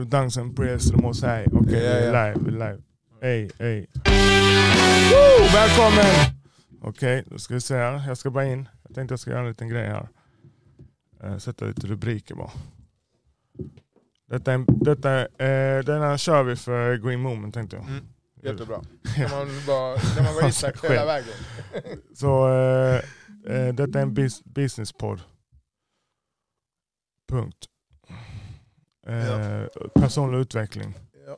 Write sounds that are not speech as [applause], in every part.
Dunks and Press, the Most High. Okej, vi är ja. live, live. Hej, hej. Woo, välkommen! Okej, då ska vi se här. Jag ska bara in. Jag tänkte jag ska göra en liten grej här. Eh, sätta lite rubriker bara. Detta, detta, är- eh, den här kör vi för Green Moment tänkte jag. Mm, Jättebra. [laughs] När man var, när man [laughs] hela vägen. [laughs] Så eh, eh, detta är en bus businesspodd. Punkt. Eh, Ja. Personlig utveckling. Ja.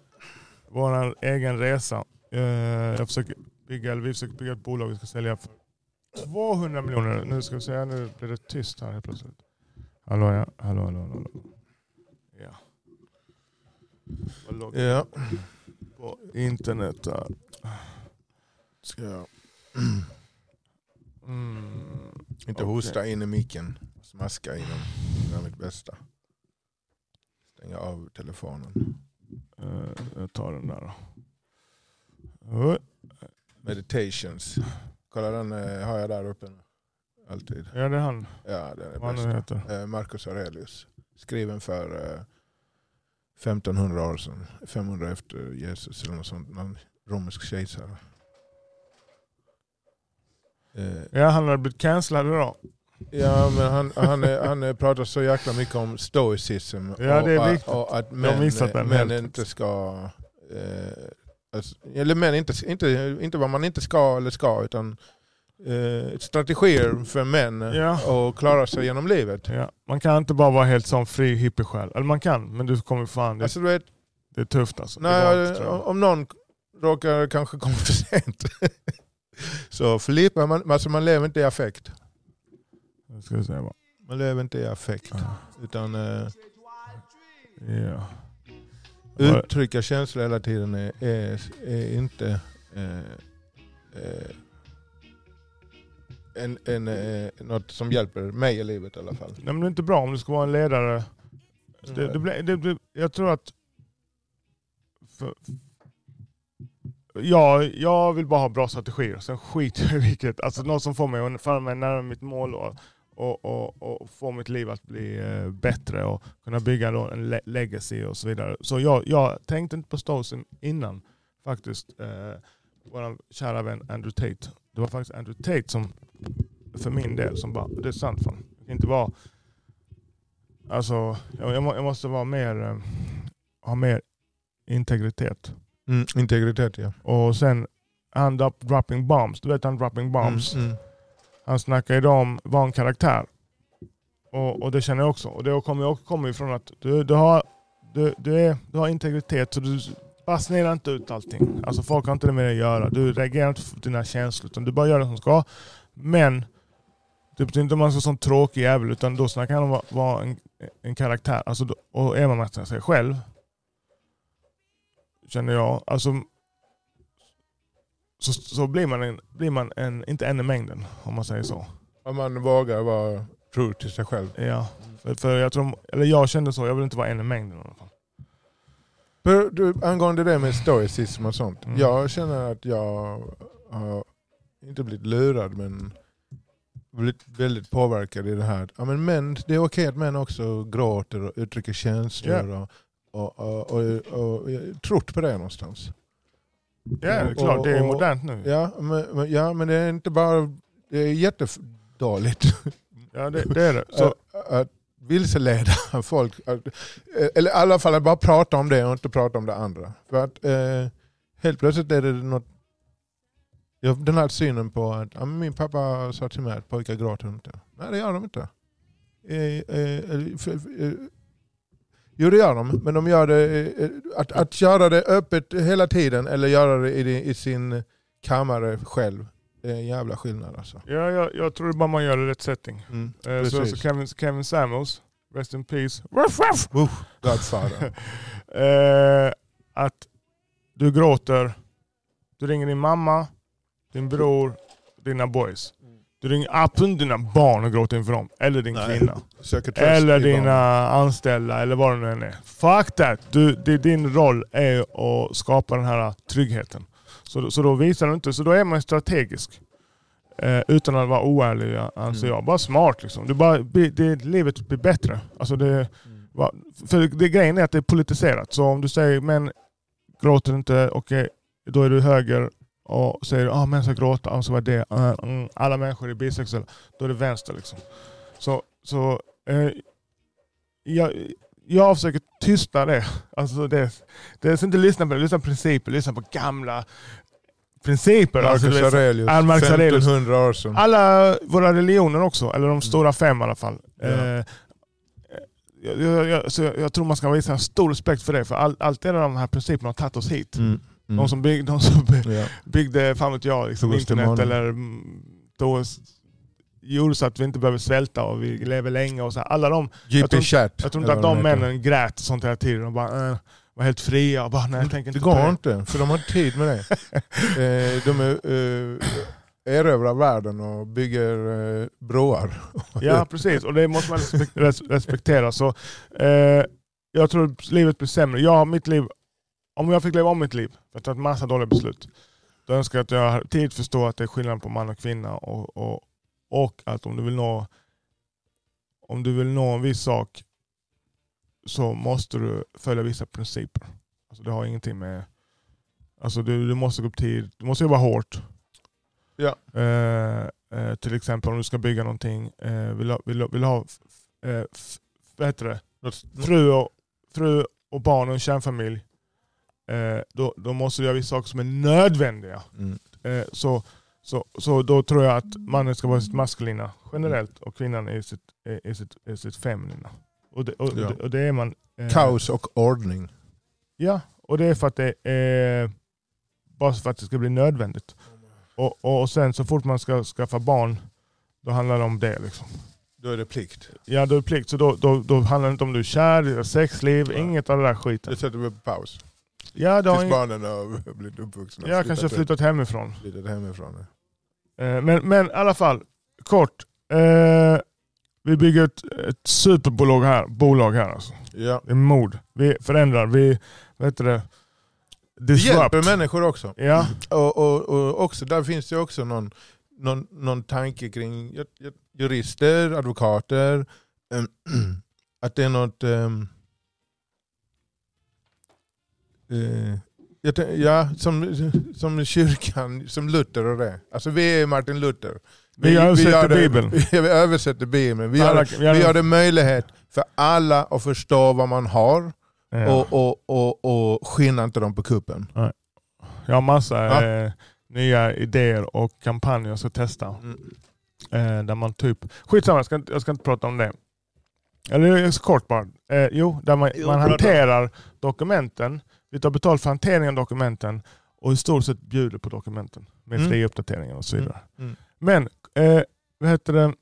Vår egen resa. Eh, jag försöker bygga, vi försöker bygga ett bolag vi ska sälja för 200 miljoner. Nu ska vi se, nu blir det tyst här helt plötsligt. Hallå ja, hallå hallå. hallå. Ja. Vad låg Ja. på internet där? Ska jag Mm. inte Okej. hosta in i micken. Smaska i den. Det är mitt bästa. Stänga av telefonen. Eh, jag tar den där då. Meditations. Kolla den eh, har jag där uppe. Alltid. Ja det är han. Ja, den är Vad han heter. Eh, Marcus Aurelius. Skriven för eh, 1500 år sedan. 500 efter Jesus eller något sånt. Någon romersk kejsare. Ja han har blivit cancellad idag. Ja men han, han, han pratar så jäkla mycket om stoicism. Ja, det är och, viktigt. och att män, män inte ska... Eh, alltså, eller män inte, inte, inte vad man inte ska eller ska utan eh, strategier för män Ja. att klara sig genom livet. Ja. Man kan inte bara vara helt sån fri hippiesjäl. Eller man kan, men du kommer fan, det, Alltså, vet, det är tufft alltså. Nej, om, jag. om någon råkar kanske komma för sent [laughs] så förlipar man, alltså man lever inte i affekt. Nu ska vi se bara. Man lever inte i affekt. Ja. Utan eh, Ja. uttrycka känslor hela tiden är, är, är inte eh, eh, en, en, eh, något som hjälper mig i livet i alla fall. Nej, men det är inte bra om du ska vara en ledare. Det, det, blir- det, det, jag tror att... För, ja, jag vill bara ha bra strategier. Sen skiter jag i vilket. Alltså något som får mig att föra mig närmare mitt mål och, och, och, och få mitt liv att bli eh, bättre och kunna bygga en le- legacy och så vidare. Så jag, jag tänkte inte på Stoicism innan faktiskt. Eh, vår kära vän Andrew Tate. Det var faktiskt Andrew Tate som, för min del, som bara, det är sant fan. Det kan inte vara Alltså, jag, jag må- jag måste vara mer, eh, ha mer integritet. Mm, integritet ja. Och sen, han up dropping bombs. Du vet han dropping bombs. Mm, mm. Han snackar idag om att vara en karaktär. Och, och det känner jag också. Och det kommer också komma ifrån att du, du, har, du, du, är, du har integritet så du basunerar inte ut allting. Alltså folk har inte det med dig att göra. Du reagerar inte på dina känslor utan du bara gör det som ska. Men det betyder inte att man ska vara en sån tråkig jävel utan då snackar han om att vara en, en karaktär. Alltså, och är man med sig själv känner jag. Alltså, så, så blir man, en, blir man en, inte en i mängden om man säger så. Om man vågar vara true till sig själv. Ja, för, för jag, tror, eller jag kände så, jag vill inte vara en i mängden i alla fall. För, du, angående det med stoicism och sånt. Mm. Jag känner att jag har inte blivit lurad men blivit väldigt påverkad i det här. Ja, men män, det är okej att män också gråter och uttrycker känslor. Och, och, och, och, och, jag har trott på det någonstans. Ja, är klart, det är Och- och- modernt nu. Ja men, ja, men det är inte bara... Det är jättedåligt. Ja, det, det är det. Så, [laughs] att, att vilseleda folk. Att, eller i alla fall att bara prata om det och inte prata om det andra. För att eh, helt plötsligt är det något... Den här synen på att ja, min pappa sa till mig att pojkar gråter inte. Nej det gör de inte. Eh, eh, för, jo det gör de, men de gör det, eh, att, att göra det öppet hela tiden eller göra det i, i sin kammare själv. Det är en jävla skillnad alltså. ja, jag, jag tror bara man gör det i rätt setting. Mm, Eh, så, så Kevin, Kevin Samuels, rest in peace, ruff, ruff. Godfather. [laughs] Eh, att du gråter, du ringer din mamma, din bror, dina boys. Du ringer absolut dina barn och gråter inför dem. Eller din Nej. kvinna. Eller dina barn. anställda eller vad det nu än är. Fuck that! Du, det, din roll är att skapa den här tryggheten. Så, så då visar du inte, så då är man strategisk. Eh, utan att vara oärlig anser Mm. jag. Bara smart liksom. Det bara, det, livet blir bättre. Alltså det, Va? För det, grejen är att det är politiserat. Så om du säger män gråter inte, okej, då är du höger och säger att ah, män ska gråta, ah, så var det, uh, mm, alla människor är bisexuella. Då är det vänster. Liksom. Så, så eh, jag, jag försöker tysta det. Alltså det, det är inte lyssna på det, lyssna på principer, lyssna på gamla principer. Marcus alltså, Aurelius, Ja, Marcus Aurelius. 1500 år sedan. alla våra religioner också, eller de stora fem i alla fall. Ja. Eh, jag, jag, jag, jag, jag tror man ska visa en stor respekt för det, för all, allt är de här principerna har tagit oss hit. Mm. Mm. De som, bygg, de som ja. byggde, fan vet jag, liksom internet eller mm, oss, gjorde så att vi inte behöver svälta och vi lever länge. Och så här. Alla de, Jag tror- Chat. jag tror inte att de männen grät och sånt hela tiden. De bara, äh, var helt fria. Och bara, nej, jag tänker Det inte på går det. inte, för de har inte tid med det. [laughs] eh, de är, eh, erövrar världen och bygger eh, broar. Ja precis, och det måste man respek- res- respektera. Så, eh, jag tror att livet blir sämre. Jag mitt liv, om jag fick leva om mitt liv, för att ta ett massa dåliga beslut, då önskar jag att jag har tid att det är skillnad på man och kvinna och, och, och att om du vill nå om du vill nå en viss sak så måste du följa vissa principer. Alltså det har ingenting med... Alltså du, du måste gå upp tid, du måste jobba hårt. Ja. Eh, eh, till exempel om du ska bygga någonting, eh, vill, ha- vill, vill ha eh, vad heter det? Något- Fru, och, fru och barn och en kärnfamilj. Eh, då, då måste du göra vissa saker som är nödvändiga. Mm. Eh, så, så, så då tror jag att mannen ska vara sitt maskulina generellt och kvinnan är sitt, är, är sitt, är sitt feminina. Och det, och, Ja. och det, och är man... eh, Kaos och ordning. Ja, och det är för att det är bara för att det ska bli nödvändigt. Och, och sen så fort man ska skaffa barn, då handlar det om det. Liksom. Då är det plikt. Ja, då är det plikt. Så då, då, då handlar det inte om du är kär, sexliv, Ja. inget av det där skiten. Det sätter vi på paus. Ja, du har Tills barnen har [laughs] blivit uppvuxna. jag kanske flyttat flyttat hemifrån. Flyttat hemifrån. Eh, Men, men i alla fall, kort. Eh, vi bygger ett, ett superbolag här. Bolag här alltså. Ja. Det är mod. Vi förändrar, vi vad heter det? Vi hjälper människor också. Ja, Och, och, och också, där finns det också någon, någon, någon tanke kring ju- ju- jurister, advokater. [clears throat] att det är något... ehm, ja, som, som kyrkan, som Luther och det. Alltså vi är Martin Luther. Vi översätter gör det, Bibeln. [laughs] Vi översätter Bibeln. Vi Alla- gör, vi vi gör det möjlighet för alla att förstå vad man har ja. och, och, och, och skinna inte dem på kuppen. Jag har massa Ja. eh, nya idéer och kampanjer ska testa. Mm. Eh, där man typ, skitsamma jag ska, inte- jag ska inte prata om det. Eller det är så kort bara. Eh, jo, där man, Jo, man hanterar dokumenten. Vi tar betalt för hanteringen av dokumenten och i stort sett bjuder på dokumenten med Mm. fria uppdateringar och så vidare. Mm. Men, eh, vad heter det?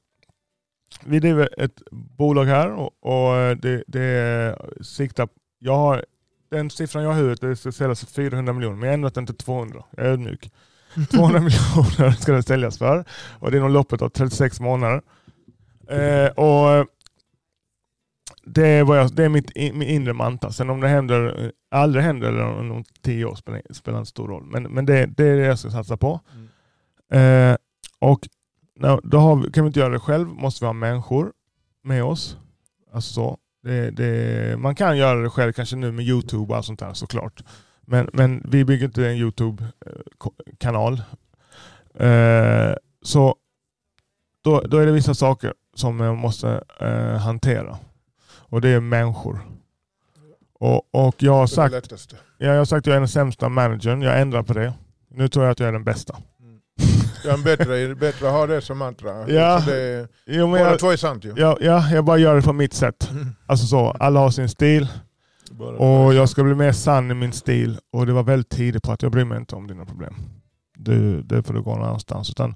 Vi driver ett bolag här och, och eh, det, det siktar... Jag har, den siffran jag har i huvudet det ska säljas för 400 miljoner, men jag har ändrat den till 200. Jag är ödmjuk. [laughs] 200 miljoner ska det säljas för och det är nog loppet av 36 månader. Eh, och det är, vad jag, det är mitt, min inre mantra. Sen om det händer, eh, aldrig händer eller om tio år spelar, spelar inte stor roll. Men, men det, det är det jag ska satsa på. Eh, och då har vi, kan vi inte göra det själv, måste vi ha människor med oss. Alltså så. Det, det, man kan göra det själv kanske nu med Youtube och allt sånt där såklart. Men, men vi bygger inte en Youtube-kanal. Eh, så då, då är det vissa saker som man måste eh, hantera. Och det är människor. Och, och jag har är sagt lättaste. Ja, jag har sagt att jag är den sämsta managern. Jag ändrar på det. Nu tror jag att jag är den bästa. Ja, men bättre, bättre att ha det som mantra. [laughs] Ja. Så det, Jo, men båda jag, två är sant ju. ja, ja, jag bara gör det på mitt sätt. Alltså så, alla har sin stil och är jag ska bli mer sann i min stil. Och det var väldigt tidigt på att jag bryr mig inte om dina problem. Du, det får du gå någon annanstans. Utan,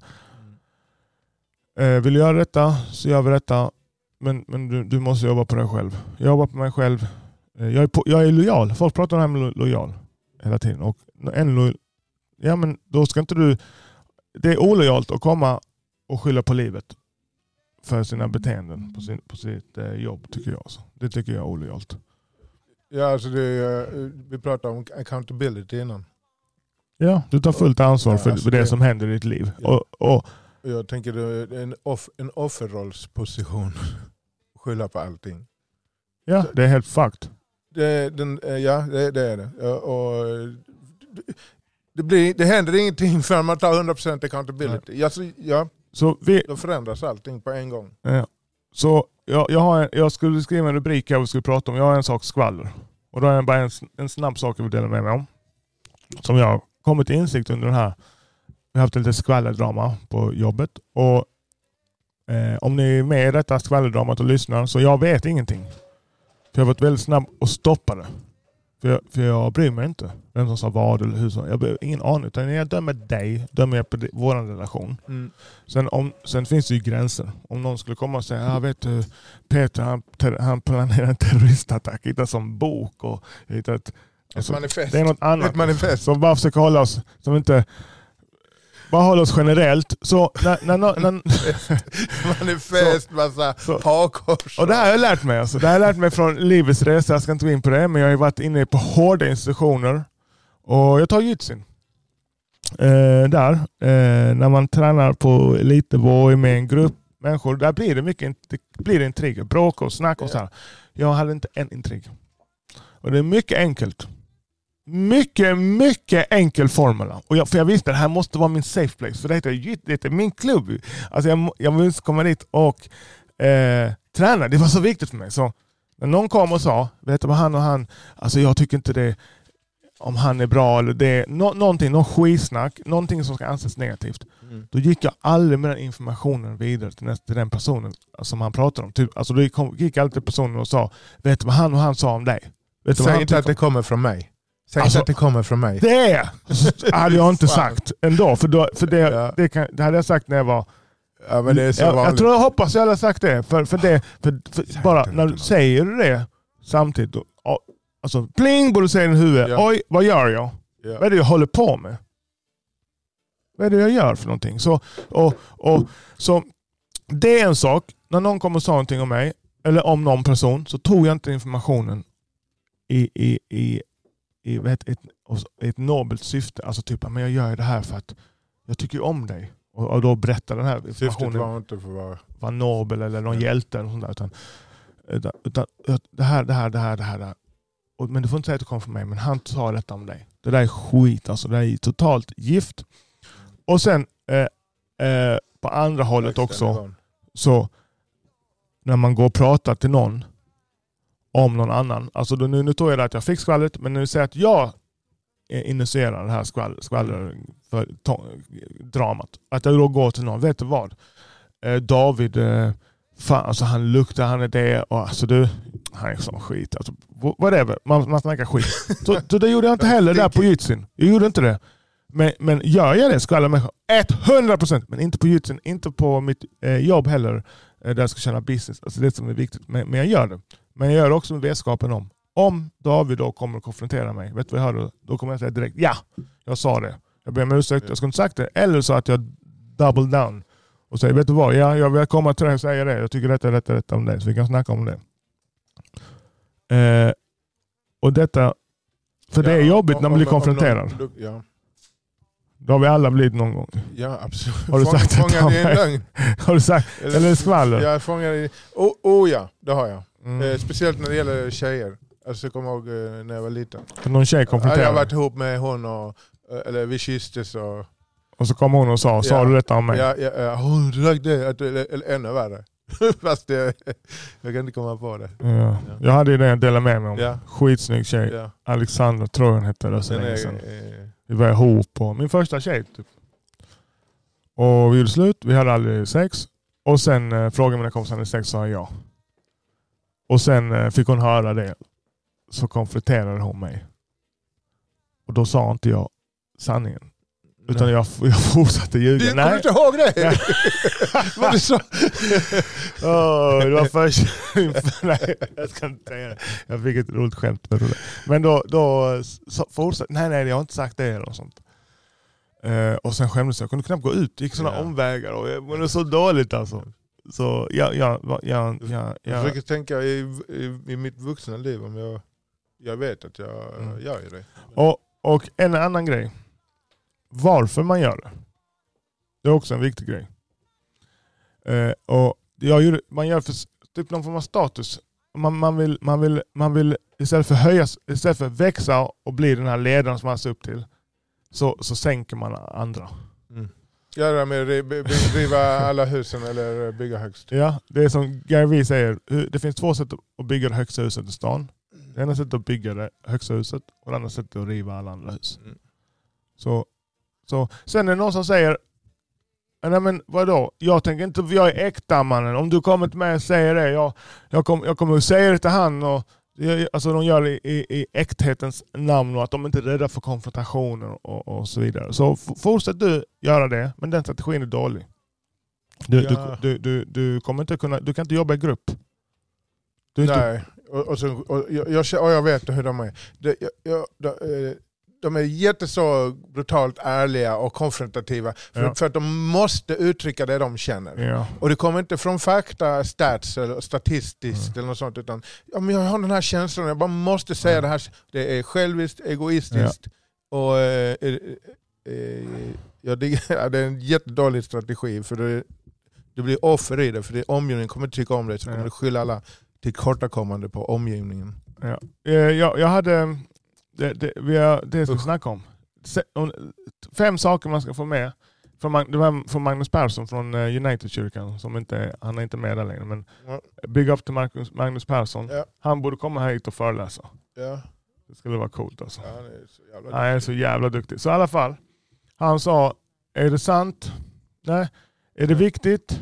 eh, vill du göra detta så gör vi detta. Men, men du, du måste jobba på dig själv. Jag jobbar på mig själv. Eh, jag, är på, jag är lojal. Folk pratar om det här med lo, lojal hela tiden. Och en lojal, ja, men då ska inte du... Det är olojalt att komma och skylla på livet för sina beteenden på, sin, på sitt eh, jobb tycker jag. Så. Det tycker jag är olojalt. Ja, alltså det, är- vi pratade om accountability innan. Ja, du tar fullt ansvar Ja, för, alltså det, det- som händer i ditt liv. Ja. Och, och, Jag tänker är en, off, en offerrollsposition. Skylla på allting. Ja, det är helt fucked. Det, den, eh, ja, det, det är det. Och, det- blir, det händer ingenting förrän man tar 100% accountability. Ja, så, ja, Så, vi, då förändras allting på en gång. ja. så jag, jag, har en, jag skulle skriva en rubrik vi skulle prata om. Jag har en sak skvaller. Och då är det bara en, en snabb sak jag vill dela med mig om. Som jag har kommit till insikt under den här. Vi har haft lite skvallerdrama på jobbet. Och eh, om ni är med i detta skvallerdramat och lyssnar så jag vet ingenting. För jag har varit väldigt snabb och stoppa det. För jag, för jag bryr mig inte vem som sa vad eller hur. som- Jag har ingen aning. Utan när jag dömer dig, dömer jag på vår relation. Sen, om, sen finns det ju gränser. Om någon skulle komma och säga, ja vet du, Peter han, ter, han planerar en terroristattack. Jag hittade som bok och jag hittade ett, Ett alltså, manifest. det är något annat. Ett manifest. Som bara försöker hålla oss, som inte bara håller oss generellt. Så när, när, när, [laughs] manifest, massa hakkors. och det här har jag lärt mig. Alltså. Det här har jag lärt mig från livets resa. Jag ska inte gå in på det, men jag har ju varit inne på hårda institutioner. Och jag tar jitsin. Eh, där, eh, när man tränar på elitnivå med en grupp människor, där blir det mycket det blir intriger, bråk och snack och så här. Jag hade inte en intrig. Och det är mycket enkelt. Mycket, mycket enkel formula. Och jag, för jag visste att det här måste vara min safe place. För det heter, det heter min klubb. Alltså jag, jag måste komma dit och eh, träna. Det var så viktigt för mig. Så när någon kom och sa, vet du vad han och han, alltså jag tycker inte det, om han är bra eller det, nå, någonting, någon skitsnack, någonting som ska anses negativt. Mm. Då gick jag aldrig med den informationen vidare till, nästa, till den personen som han pratade om. Typ, alltså då gick jag alltid till personen och sa, vet du vad han och han sa om dig? Vet Säg inte att det kommer från mig. Säg Alltså- inte att det kommer från mig. det [laughs] hade jag inte sagt ändå. För, då, för det, Ja. det, kan, det hade jag sagt när jag var... Ja, men det är så jag, jag vanligt. tror jag hoppas jag hade sagt det. För, för det för, för bara när du något. säger det samtidigt. Då, ja, alltså pling borde du säga i huvudet. Ja. Oj, vad gör jag? Ja. Vad är det jag håller på med? Vad är det jag gör för någonting? Så, och, och, så det är en sak. När någon kommer och sa någonting om mig, eller om någon person, så tog jag inte informationen i, i, i, i heter, ett, ett nobelt syfte. Alltså typ, men jag gör det här för att jag tycker om dig. Och, och då berättar den här Syftet informationen var inte för att vara... vara nobel eller någon hjälte. Eller sånt där, utan, utan, utan det här, det här, det här, det här. Det här. Och, men du får inte säga att det kommer från mig, men han sa detta om dig. Det där är skit alltså. Det där är totalt gift. Och sen eh, eh, på andra hållet också, så när man går och pratar till någon om någon annan. Alltså då, nu, nu tror jag det att jag fick skvallret, men nu säger jag att jag initierar det här skvall, skvaller för to- dramat. Att jag då går till någon, vet du vad? Eh, David, eh, fan, alltså han luktar, han är det och alltså du, han är sån skit. Alltså, whatever, man, man snackar skit. så, så det gjorde jag inte heller där på jitsin. Jag gjorde inte det. Men, men gör jag det skvallrar människor, 100% men inte på jitsin, inte på mitt eh, jobb heller. Eh, där jag ska tjäna business, alltså det som är viktigt. Men, men jag gör det. Men jag gör det också med vetskapen om, om David då kommer att konfrontera mig, vet du vad jag hör då? Då kommer jag säga direkt, ja, jag sa det. Jag ber om ursäkt, jag skulle inte sagt det. Eller så att jag double down och säger, vet du vad, ja, jag vill komma till dig och säga det. Jag tycker detta, detta, detta om dig. Så vi kan snacka om det. Eh, och detta, för det är Ja, jobbigt om- när man blir om- om konfronterad. någon- Ja, Det har vi alla blivit någon gång. ja absolut. Har du Fång- sagt detta Fångad om i en lögn. [laughs] Har du sagt? Eller skvaller? Jag är fångad i... Oh, oh ja, det har jag. Mm. Eh, speciellt när det gäller tjejer. Alltså, jag kommer ihåg eh, när jag var liten. Någon tjej Ja, jag har varit ihop med hon och... eh, Eller vi kysstes och... Och så kom hon och sa, sa Ja. du detta om mig? Ja, ja, ja, sagt det? Att- Eller, eller ännu värre. [laughs] Fast det, jag kan inte komma på det. Ja. Jag hade ju den jag delade med mig om. Ja. Skitsnygg tjej. Ja. Alexandra tror jag hon hette. Det så Den länge sedan. är, eh, Vi var ihop och min första tjej. Typ. Och vi gjorde slut, vi hade aldrig sex. Och sen eh, frågade mina kompisar om det sex, sa jag ja. Och sen eh, fick hon höra det. Så konfronterade hon mig. Och då sa inte jag sanningen. Utan jag, [laughs] jag fortsatte ljuga. Du, kommer inte ihåg det? [laughs] Vad du sa? [laughs] Det var först... nej, jag ska inte säga det. Jag fick ett roligt skämt med det. Men då, då fortsatte nej, nej, jag har inte sagt det eller något sånt. Eh, och sen skämdes jag. Jag kunde knappt gå ut. Det gick sådana Ja. omvägar och jag mådde så dåligt alltså. Så jag, jag, jag, jag, jag, Jag försöker tänka i, i, i mitt vuxna liv om jag... Jag vet att jag Mm. gör det. och, och en annan grej. Varför man gör det. Det är också en viktig grej. Eh, och jag gjorde, man gör för typ någon form av status. man, man, vill, man, vill, man vill istället för höjas, istället för växa och bli den här ledaren som man ser upp till, så, så sänker man andra. Mm. Göra med att ri- ri- riva [laughs] alla husen eller bygga högst. Ja, det är som Gary Vee säger, det finns två sätt att bygga det högsta huset i stan. Det ena sättet att bygga det högsta huset och det andra sättet att riva alla andra hus. Mm. Så, så, sen är det någon som säger, Nej men vadå? Jag tänker inte, jag är äkta mannen. Om du kommer till mig och säger det, jag, jag, kom, jag kommer att säga det till han. Och, alltså de gör det i, i, äkthetens namn och att de inte är rädda för konfrontationer och, och så vidare. Så fortsätt du göra det, men den strategin är dålig. Du, Ja. du, du, du, kommer inte kunna, du kan inte jobba i grupp. Är inte, Nej, och, och, så, och, jag, och jag vet hur de är. De, jag, jag, de, är jätteså brutalt ärliga och konfrontativa för, Ja. för att de måste uttrycka det de känner. ja. Och det kommer inte från fakta, stats eller statistiskt eller något sånt utan ja, men jag har den här känslan, jag bara måste säga Ja. det här. Det är själviskt, egoistiskt och eh, eh, eh, ja, det, [laughs] ja, är en jättedålig strategi för det, det blir offer i det för det, omgivningen kommer inte tycka om det så Ja. kommer du skylla alla tillkortakommande på omgivningen. Eh, Jag, jag hade, det, det, vi har, det ska vi snacka om. Fem saker man ska få med. Från, det var från Magnus Persson från eh, United-kyrkan. Som inte, han är inte med där längre. Men Ja. big up till Magnus, Magnus Persson. Ja. Han borde komma hit och föreläsa. Ja, Det skulle vara coolt alltså. ja, det är så jävla Han är så jävla duktig. Så i alla fall. Han sa, är det sant? Nej. Är det viktigt?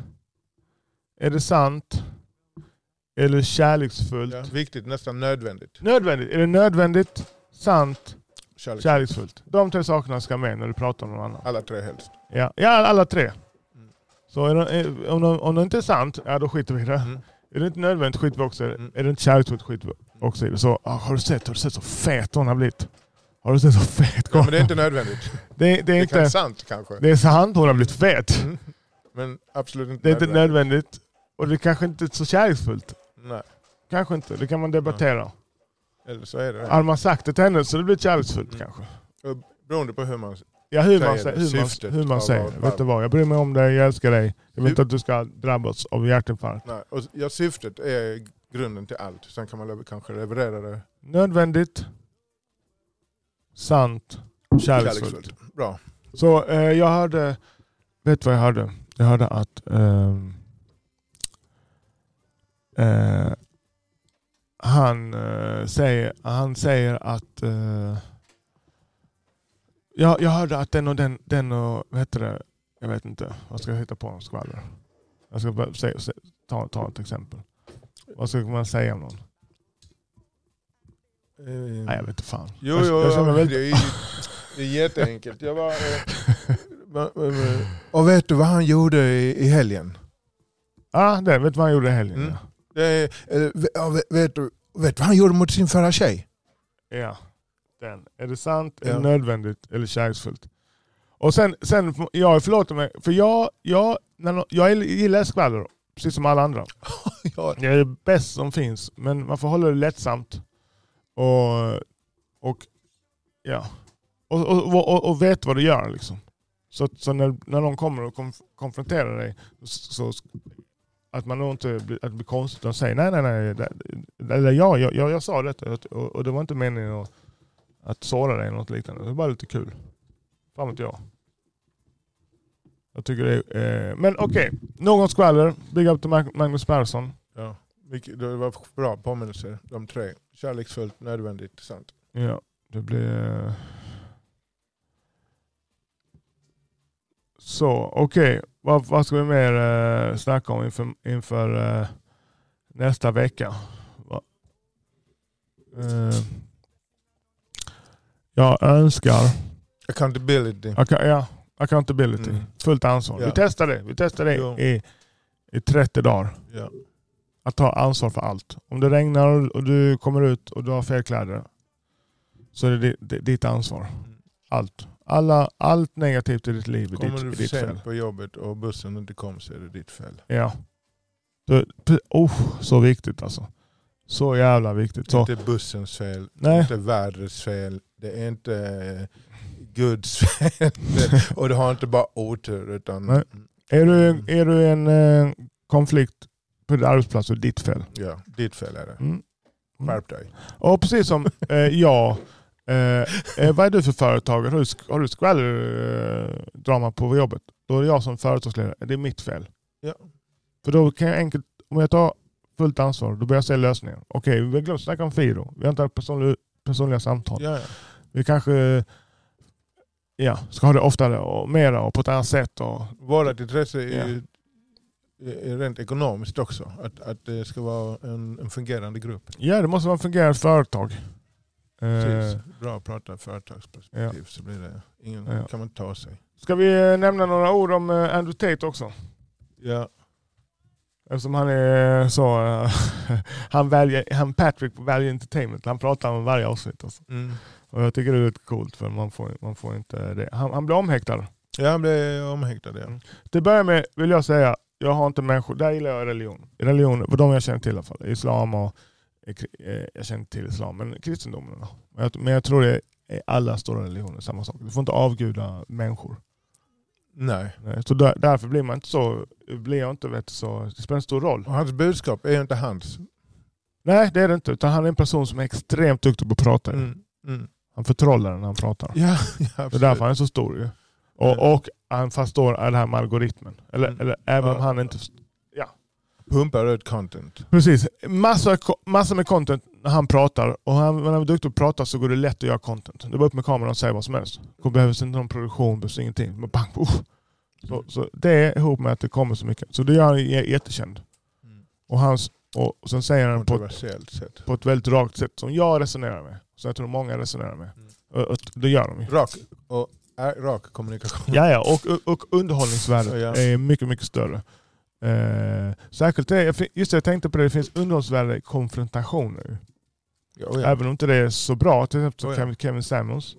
Är det sant? Det kärleksfullt? ja, viktigt, nästan nödvändigt. Nödvändigt. Är det nödvändigt? Sant? Kärlek. Kärleksfullt. De tre sakerna ska med när du pratar om någon annan. Alla tre helst. Ja, ja alla tre. Mm. Så är det, är, om, de, om det inte är sant, ja då skiter vi i det. Mm. Är det inte nödvändigt skiter vi också det. Mm. Är det inte kärleksfullt skiter vi också i det. Så, ah, har, du sett, har du sett så fet hon har blivit? Har du sett så fet Ja, men det är inte nödvändigt. [laughs] det, är- det är Det vara inte... sant kanske. Det är sant hon har blivit fet. Mm. Men absolut inte Det är inte nödvändigt. Och det är kanske inte är så kärleksfullt. Nej, Kanske inte, det kan man debattera. Eller så är det det. Har man sagt det till henne så det blir kärleksfullt Mm. kanske. Beroende på hur man... Ja, hur man, Säger hur man, hur man säger det. Vet du vad? Jag bryr mig om dig, jag älskar dig. Jag vill inte att du ska drabbas av hjärtinfarkt. Nej. Och, ja, syftet är grunden till allt. Sen kan man kanske leverera det Nödvändigt, sant, kärleksfullt. kärleksfullt. Bra. Så eh, jag hörde, vet du vad jag hörde? Jag hörde att ehm, eh, han, eh, säger, han säger att eh, jag, jag hörde att den och den, den och, vad heter det? Jag vet inte, vad ska jag hitta på? Skvaller. Jag ska bara säga, sä- ta, ta ett exempel. Vad ska man säga om någon? Mm. Nej jag vet inte fan. Jo, jag, jo, jag det, väldigt, är, det är jätteenkelt. Jag bara, eh, och vet du vad han gjorde i, i helgen? ah, det, vet du vad han gjorde i helgen? Mm. Det är, eh, ve- ja, vet, vet, du, vet du vad han gjorde mot sin förra tjej? Ja. Den. Är det sant, är Ja. det nödvändigt eller kärleksfullt? Och sen, sen jag förlåter mig, för jag, jag, när, jag gillar skvaller, precis som alla andra. [laughs] ja, Det är det bäst som finns, men man får hålla det lättsamt. Och, och, ja. och, och, och, och vet vad du gör. Liksom. Så, så när, när någon kommer och konf konfronterar dig, så, så att man inte blir, att det blir konstigt och säger nej, nej, nej. Eller ja, jag, jag, jag sa detta och, och det var inte meningen att, att såra dig eller något liknande. Det var bara lite kul. Fan vet jag. Jag tycker det är, eh, men okej, någon skvaller. Big up till Mag- Magnus Persson. ja. Det var bra påminnelser, de tre. Kärleksfullt, nödvändigt, sant. Ja, det blir... Så, okej. Vad, vad ska vi mer eh, snacka om inför, inför eh, nästa vecka? Eh, jag önskar... Accountability. Acca- ja, accountability. Mm. Fullt ansvar. Ja. Vi testar det. Vi testar det Jo. i, i 30 dagar. Ja. Att ta ansvar för allt. Om det regnar och du kommer ut och du har fel kläder så är det di- di- ditt ansvar. Allt. Alla, allt negativt i ditt liv är Kommer ditt, du är för ditt fel. sent på jobbet och bussen inte kom så är det ditt fel. Ja. Det, p- oh, så viktigt alltså. Så jävla viktigt. Så, Inte bussens fel, Nej. inte vädrets fel, det är inte eh, Guds [laughs] fel. Det- och du har inte bara otur utan... Nej. är, du, är du en eh, konflikt, på din arbetsplats så är det ditt fel. Ja, ditt fel är det. Mm. Mm. Skärp dig. Och precis som eh, jag, eh, eh, vad är du för företagare? Har du, har du skvallerdrama på jobbet? Då är det jag som företagsledare. Det är mitt fel. Ja. För då kan jag enkelt, om jag tar fullt ansvar, då börjar jag se lösningen. Okej, vi har glömt snacka om Firo. Vi har inte haft personlig, personliga samtal. Ja, ja. Vi kanske ja, ska ha det oftare och mera och på ett annat sätt. Och, Vårt intresse är, Ja. är rent ekonomiskt också. Att, att det ska vara en, en fungerande grupp. ja, det måste vara ett fungerande företag. Eh, Precis. Bra att prata företagsperspektiv så blir det ingen, Ja. kan man ta sig. ska vi eh, nämna några ord om eh, Andrew Tate också? Ja. Eftersom han är så... eh, [laughs] han, väljer, han Patrick Value Entertainment. Han pratar om varje avsnitt. Alltså. Mm. Och jag tycker det är lite coolt för man får, man får inte det. Han, han blir omhäktad. Ja, han blev omhäktad. Ja. Till att börja med vill jag säga, jag har inte människor, där gillar jag religion. Religion, för de jag känner till i alla fall. Islam och, eh, jag känner inte till islam, men kristendomen. då. Men jag, tror det är alla stora religioner samma sak. Du får inte avguda människor. Nej. Nej, Så där, därför blir man inte så, blir jag inte vet, så, det spelar en stor roll. Och hans budskap är ju inte hans. Nej det är det inte, utan han är en person som är extremt duktig på att prata. Mm. Mm. Han förtrollar när han pratar. Ja, [laughs] ja, Det är därför han är så stor ju. Och, och han förstår det här med algoritmen. Eller, Mm. eller även om han inte... Pumpar ut content. Precis. Massor, massor med content när han pratar. Och han, när han är duktig på att prata så går det lätt att göra content. Det är bara upp med kameran och säga vad som helst. Det behövs inte någon produktion, behövs ingenting. Men bang, uff. Så, så det är ihop med att det kommer så mycket. Så det gör han jä- jättekänd. Och, hans, och, sen säger han på, Kontroversiellt sett. på ett väldigt rakt sätt som jag resonerar med. Så jag tror många resonerar med. Mm. Och, och det gör de ju. Rak, och, rak kommunikation. Ja, ja. Och, och underhållningsvärdet Ja. är mycket, mycket större. Eh, särskilt det, just det, jag tänkte på det, det finns underhållningsvärde i konfrontationer. Ja, oh ja. Även om inte det är så bra. Till exempel Oh ja. Kevin, Kevin Samuels.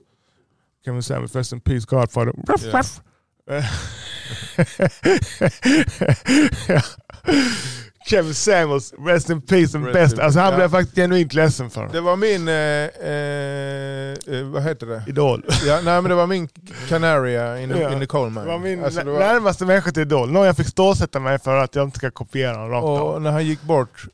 Kevin Samuels, Rest in Peace, Godfather. Ruff, [laughs] [laughs] Ja. Kevin Samuels, Rest in Peace, den bästa. in- Alltså han ja. blev faktiskt genuint ledsen för. Det var min, eh, eh, eh, vad heter det? Idol. Ja, nej men det var min Canaria in Ja. in the coal Det mine. var min Alltså, det var- närmaste människa till Idol. Någon jag fick stålsätta mig för att jag inte ska kopiera honom rakt av. och när han gick bort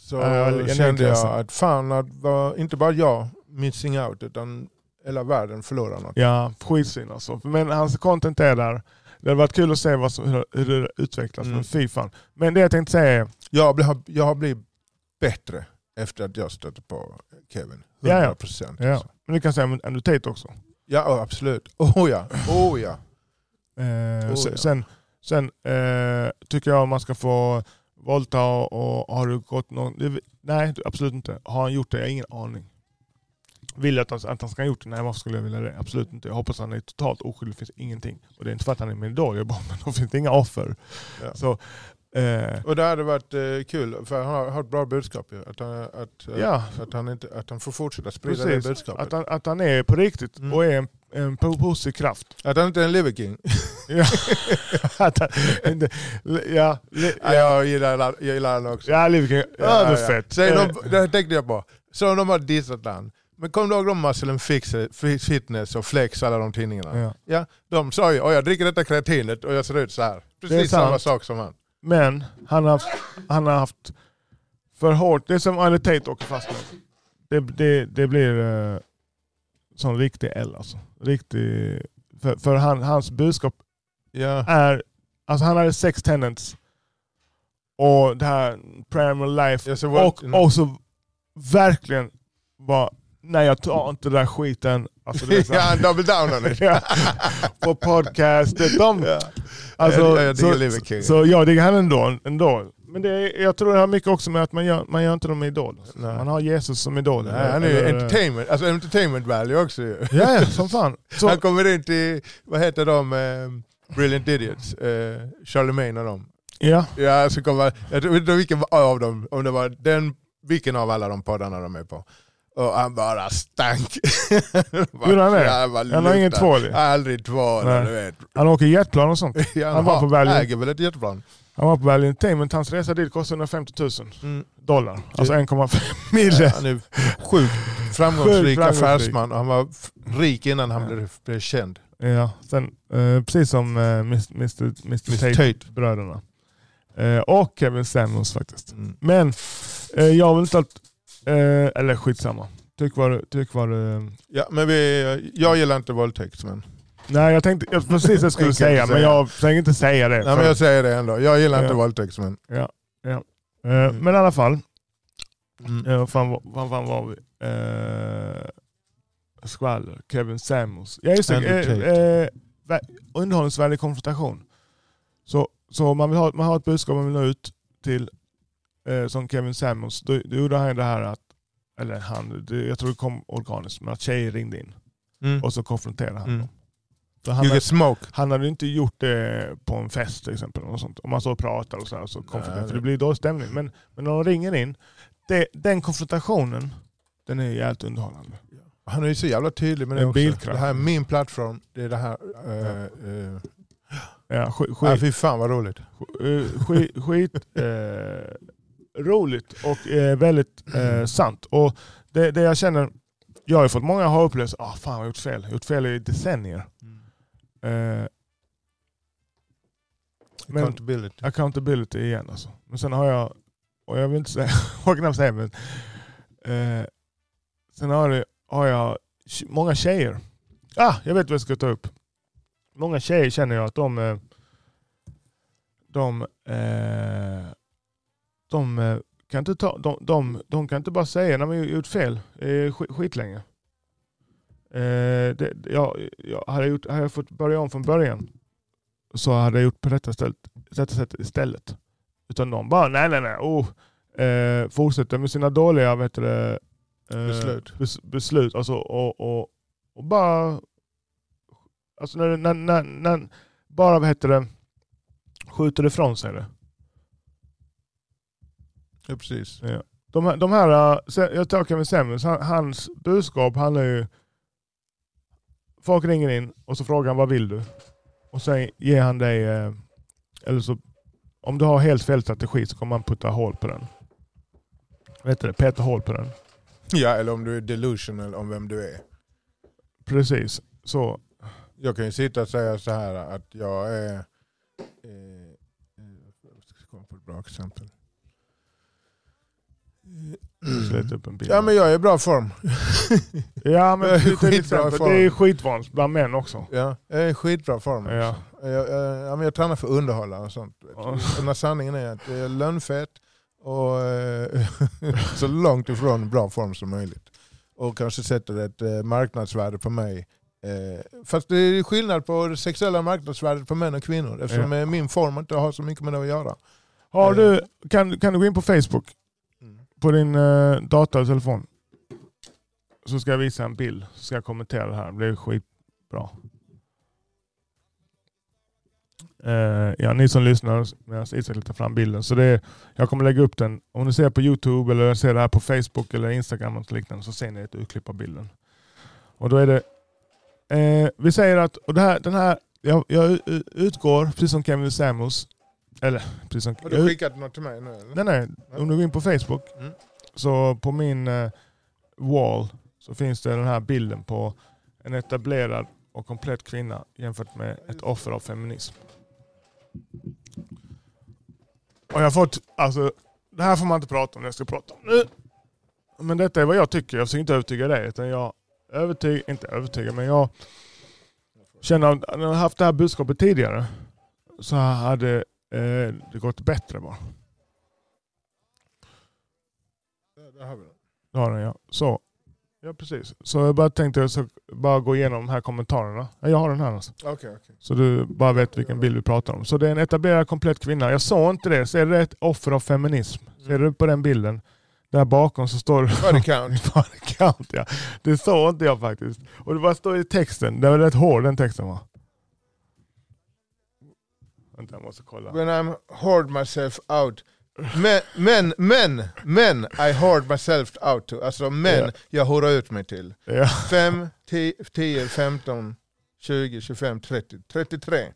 så Ja, jag kände jag att fan, att var inte bara jag missing out utan hela världen förlorar något. Ja, skitsvin alltså. Men hans content är där. Det hade varit kul att se vad som, hur, det utvecklas. Mm. Fan. Men det jag tänkte säga är, Jag, blir- jag har blivit bättre efter att jag stötte på Kevin. Ja, ja. 100% ja. alltså. men du kan säga Andrew Tate också. Ja, absolut. [laughs] Oh ja, oh ja. Eh, Oh, sen ja. sen, sen eh, tycker jag man ska få våldta och, och har du gått någon... Nej, absolut inte. Har han gjort det? Jag har ingen aning. Vill jag att han, att han ska ha gjort det? Nej, varför skulle jag vilja det? Absolut inte. Jag hoppas han är totalt oskyldig. Det finns ingenting. Och det är inte för att han är jag bara, [laughs] men då finns det inga offer. Ja. Så, eh, Och det hade varit eh, kul, för han har, har ett bra budskap ju. Att, han- att, eh, Ja. att, han inte, att han får fortsätta sprida Precis. det budskapet. att, han, att han är på riktigt Mm. och är en, en po- positiv kraft. Att han inte är en liver king. [laughs] Ja, [laughs] han, ja, li, Ja, jag gillar, jag gillar han också. ja Liviken, ja, det är fett. Säg Eh, de, det tänkte jag på. Så de har dissat han. Men kom du ihåg de Muscle Fix, Fitness och Flex, alla de tidningarna? ja. Ja, de sa ju "Åh, jag dricker detta kreatinet och jag ser ut så här. Precis samma sak som han. Men han har, han har haft för hårt, det är som Arne Tate åker fast med. Det, det, det blir uh, sån riktig L alltså. Riktig, för för han, hans budskap Ja. är, alltså han hade sex tenants och det här primal life vad- och, och så verkligen var nej jag tar inte den där skiten. Alltså, det så [laughs] ja, han double down [laughs] on it. På podcast. De, Ja. alltså, Jag- jag så, King. så jag diggar han ändå. ändå. Men det jag tror det har mycket också med att man gör, man gör inte dem idol. Nej. Man har Jesus som idol. Nej, han är ju entertainment, alltså entertainment value också ju. Ja, ja, som fan. Så, [laughs] Han kommer in till, vad heter de, eh, Brilliant Idiots, eh, Charlemagne och dem. ja, Ja, så kommer, jag vet inte vilken av dem, om det var den, vilken av alla de poddarna de är på. Och han bara stank. [laughs] Gjorde han det? Ja, han har ingen tvål. Aldrig tvål, Nej. du vet. Han åker jetplan och sånt. [laughs] Ja, Han var på Berlin. äger väl ett jetplan. Han var på Berlin Entertainment, hans resa dit kostade 150 000 Mm. dollar. Alltså 1,5 [laughs] mille. Han är sjukt framgångsrik affärsman och han var rik innan han Ja. blev, blev känd. Ja, sen, eh, precis som eh, Mr, Mr. Mr. Tate. Eh, och Kevin Samuels faktiskt. Mm. Men eh, jag vill inte att... Eh, eller skitsamma. Tyck vad. Tyck vad Ja, men vi, jag gillar inte våldtäkt. Men, nej, jag tänkte jag, precis det jag skulle säga, men jag tänker inte säga det. nej, för- men jag säger det ändå. Jag gillar inte Ja. våldtäkt. Men, eh, Men i alla fall, mm. eh, vad fan, vad fan var vi? Eh, skvaller, Kevin Samuels. Ja just det, eh, eh, vä- underhållningsvärdig konfrontation. Så, så man, vill ha, man har ett budskap man vill nå ut till, eh, som Kevin Samuels. Då, då gjorde han det här att, eller han, det, jag tror det kom organiskt, men att tjejer ringde in Mm. och så konfronterade han Mm. dem. Så han, You hade, get smoke. han hade ju inte gjort det på en fest till exempel. Och sånt. Om man så och pratar och så, här, så konfronterar, Nej, för det- blir dålig stämning. Men, men när de ringer in, det, den konfrontationen, den är jävligt underhållande. Han är ju så jävla tydlig med det också. bilkraft. Det här är min plattform. Det är det här. Uh, uh. Ja, skit, Ja, skit, fy fan vad roligt. eh, skit, skit [laughs] eh, roligt och eh, väldigt eh, sant. Och det, det jag känner, jag har ju fått många ha upplevt, ah, fan jag har gjort fel. Jag har gjort fel i decennier. Eh, Men- Accountability. accountability igen alltså. Men sen har jag, och jag vill inte säga, [laughs] jag knappt säga men, eh, sen har, det, har jag många tjejer. Ah, jag vet vad jag ska ta upp. Många tjejer känner jag att de, eh, de, eh, de eh, kan inte ta, de, de, de kan inte bara säga när man gjort fel eh, skit, skitlänge. Eh, det, jag, jag, hade, jag gjort, hade jag fått börja om från början så hade jag gjort på detta, stället, detta sätt istället. Utan de bara, nej nej nej, oh, eh, fortsätter med sina dåliga vet du, eh, Beslut. Bes, beslut alltså, och, och, och bara, alltså när, när, när, när bara vad heter det, skjuter ifrån sig det. Ja, precis. De här, de här se- jag tar Kevin Samuels, han, hans budskap handlar ju, folk ringer in och så frågar han vad vill du? Och sen ger han dig, eh, eller så, om du har helt fel strategi så kommer han putta hål på den. Vet du det? Peta hål på den. Ja, eller om du är delusional om vem du är. Precis. Så. Jag kan ju sitta och säga så här att jag är... Eh, eh, jag ska komma på ett bra exempel. Upp en bild. Ja men jag är i bra form. ja, men jag är skitbra form. det är skitvanligt bland män också. Ja, jag är i skitbra form. Ja. Jag, jag, ja, men jag tränar för att underhålla och sånt. Ja. Sanningen är att jag är lönnfett och eh, [laughs] så långt ifrån bra form som möjligt. Och kanske sätter ett eh, marknadsvärde på mig. Eh, fast det är skillnad på det sexuella marknadsvärdet på män och kvinnor eftersom eh, min form inte har så mycket med det att göra. Har du, kan, kan du gå in på Facebook på din eh, dator eller telefon? Så ska jag visa en bild. Så ska jag kommentera det här. Det blir skitbra. Eh, ja, ni som lyssnar medan Isak tar fram bilden. Så det är, jag kommer lägga upp den. Om ni ser på Youtube eller ser det här på Facebook eller Instagram och liknande så ser ni ett urklipp av bilden. Och då är det, eh, vi säger att, och det här, den här, jag, jag utgår, precis som Kevin Samuels, eller precis som, Har du skickat något till mig nu eller? Nej, nej. Om du går in på Facebook Mm. så på min eh, wall så finns det den här bilden på en etablerad och komplett kvinna jämfört med ett offer av feminism. Och jag har fått, alltså, det här får man inte prata om, jag ska prata om nu. Men detta är vad jag tycker, jag försöker inte övertyga dig. Utan jag övertygar, inte övertyga, men jag känner att när jag har haft det här budskapet tidigare så hade eh, det gått bättre bara. Där, där har vi den. Det har den ja. Så. Ja precis. Så jag bara tänkte jag bara gå igenom de här kommentarerna. Ja, jag har den här alltså. Okej, okej. Så du bara vet vilken bild vi pratar om. Så det är en etablerad komplett kvinna. Jag sa inte det. Ser du ett offer av feminism? Ser du på den bilden? Där bakom så står det Body [laughs] count. Body count ja. Det sa inte jag faktiskt. Och det bara står i texten. Det var rätt hård den texten va? Vänta jag måste kolla. When I'm hoard myself out. Men, men, men, men I hoard myself out to. Alltså män Ja. jag horar ut mig till. Ja. 5, 10, 15, 20, 25, 30, 33.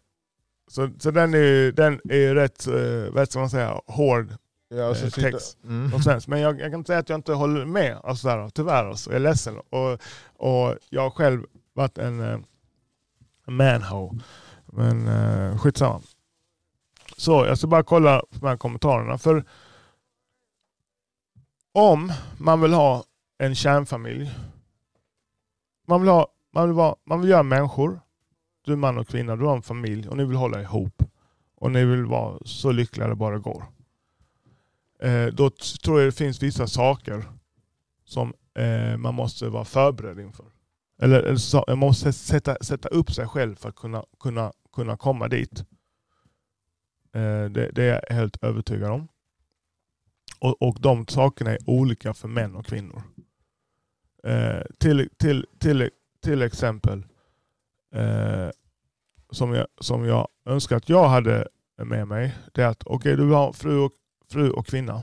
Så, så den är ju den är ju rätt, uh, vad ska man säga, hård Ja, och så Eh, text. Mm. Men jag, jag kan inte säga att jag inte håller med, alltså där, tyvärr. Alltså. Jag är ledsen. Och, och jag har själv varit en, eh, en manho. Men uh, skitsamma. Så jag ska bara kolla på de här kommentarerna. För om man vill ha en kärnfamilj. Man vill, ha, man vill, vara, man vill göra människor. Du är man och kvinna, du har en familj och ni vill hålla ihop. Och ni vill vara så lyckliga det bara går. Eh, då tror jag det finns vissa saker som eh, man måste vara förberedd inför. Eller, eller så, man måste sätta, sätta upp sig själv för att kunna, kunna, kunna komma dit. Eh, det, det är jag helt övertygad om. Och, och de sakerna är olika för män och kvinnor. Eh, till, till, till, till exempel eh, som, jag, som jag önskar att jag hade med mig. Det är att okej, okay, du vill ha fru och, fru och kvinna.